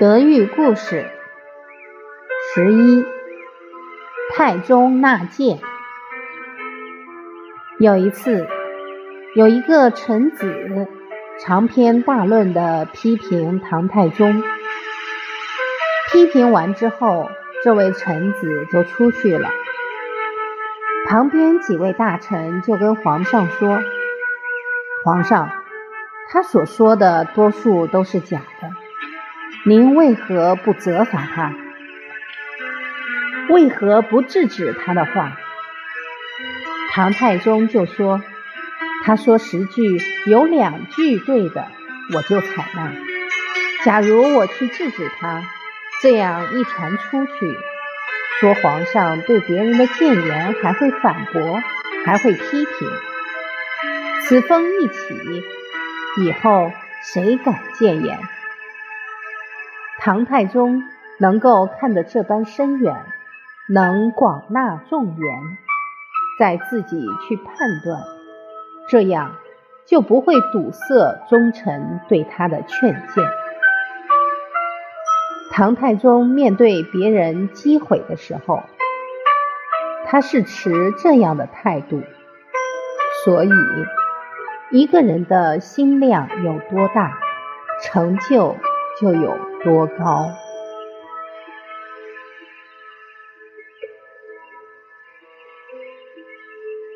德育故事十一：太宗纳谏。有一次，有一个臣子长篇大论的批评唐太宗。批评完之后，这位臣子就出去了。旁边几位大臣就跟皇上说：“皇上，他所说的多数都是假的。”您为何不责罚他？为何不制止他的话？唐太宗就说：“他说十句有两句对的，我就采纳。假如我去制止他，这样一传出去，说皇上对别人的谏言还会反驳，还会批评。此风一起，以后谁敢谏言？”唐太宗能够看得这般深远，能广纳众言，再自己去判断，这样就不会堵塞忠臣对他的劝谏。唐太宗面对别人讥毁的时候，他是持这样的态度。所以，一个人的心量有多大，成就。就有多高。